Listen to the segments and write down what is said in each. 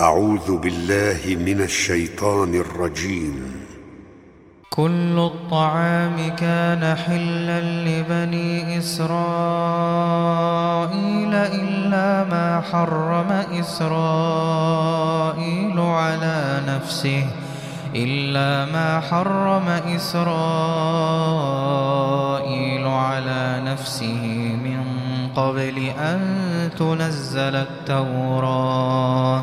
أعوذ بالله من الشيطان الرجيم. كل الطعام كان حلا لبني إسرائيل إلا ما حرم إسرائيل على نفسه إلا ما حرم إسرائيل على نفسه من قبل أن تنزل التوراة.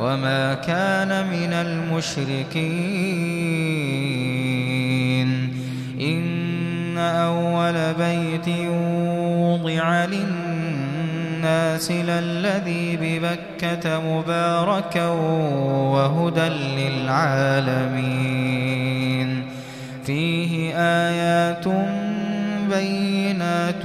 وما كان من المشركين. إن أول بيت وضع للناس للذي ببكة مباركا وهدى للعالمين. فيه آيات بينات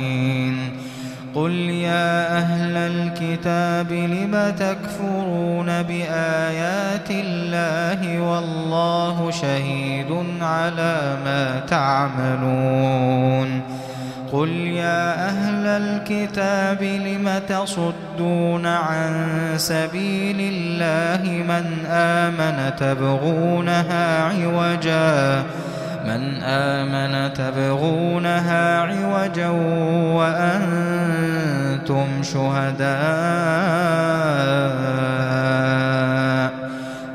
قل يا أهل الكتاب لم تكفرون بآيات الله والله شهيد على ما تعملون قل يا أهل الكتاب لم تصدون عن سبيل الله من آمن تبغونها عوجاً من آمن تبغونها عوجا وأنتم شهداء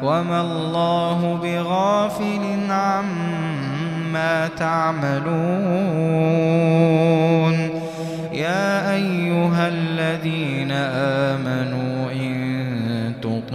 وما الله بغافل عما تعملون يا أيها الذين آمنوا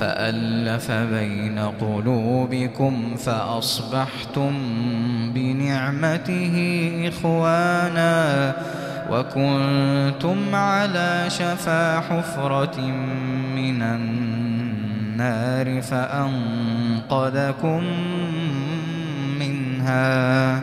فألف بين قلوبكم فأصبحتم بنعمته إخوانا وكنتم على شفا حفرة من النار فأنقذكم منها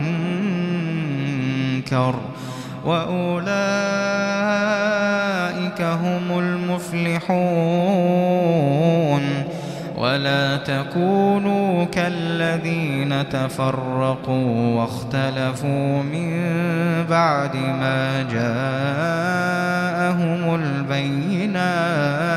وأولئك هم المفلحون ولا تكونوا كالذين تفرقوا واختلفوا من بعد ما جاءهم البينات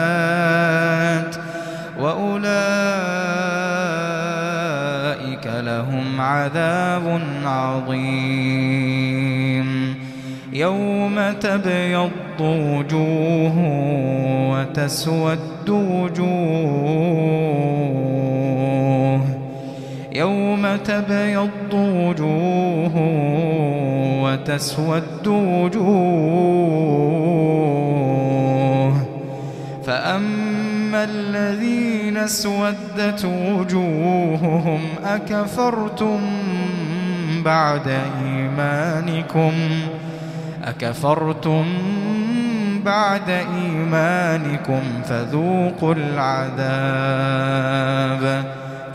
تبيض وجوه وتسود وجوه يوم تبيض وجوه وتسود وجوه فأما الذين اسودت وجوههم أكفرتم بعد إيمانكم أكفرتم بعد إيمانكم فذوقوا العذاب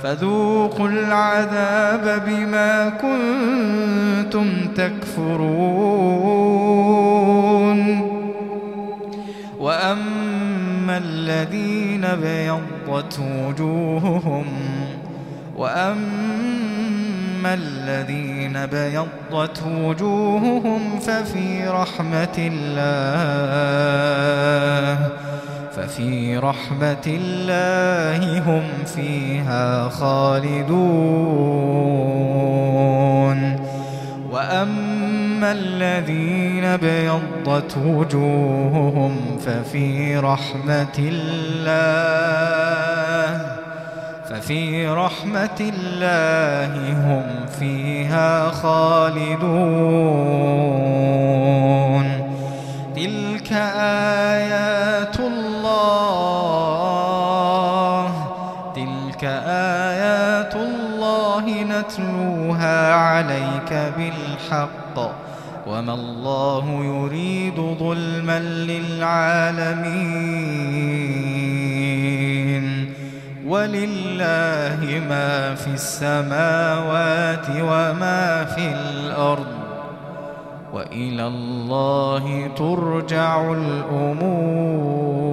فذوقوا العذاب بما كنتم تكفرون. وأما الذين بيضت وجوههم وأما الذين بيضت وجوههم ففي رحمة الله ففي رحمة الله هم فيها خالدون وأما الذين بيضت وجوههم ففي رحمة الله ففي رحمة الله هم فيها خالدون. تلك آيات الله تلك آيات الله نتلوها عليك بالحق. وما الله يريد ظلما للعالمين. ولله ما في السماوات وما في الأرض وإلى الله ترجع الأمور.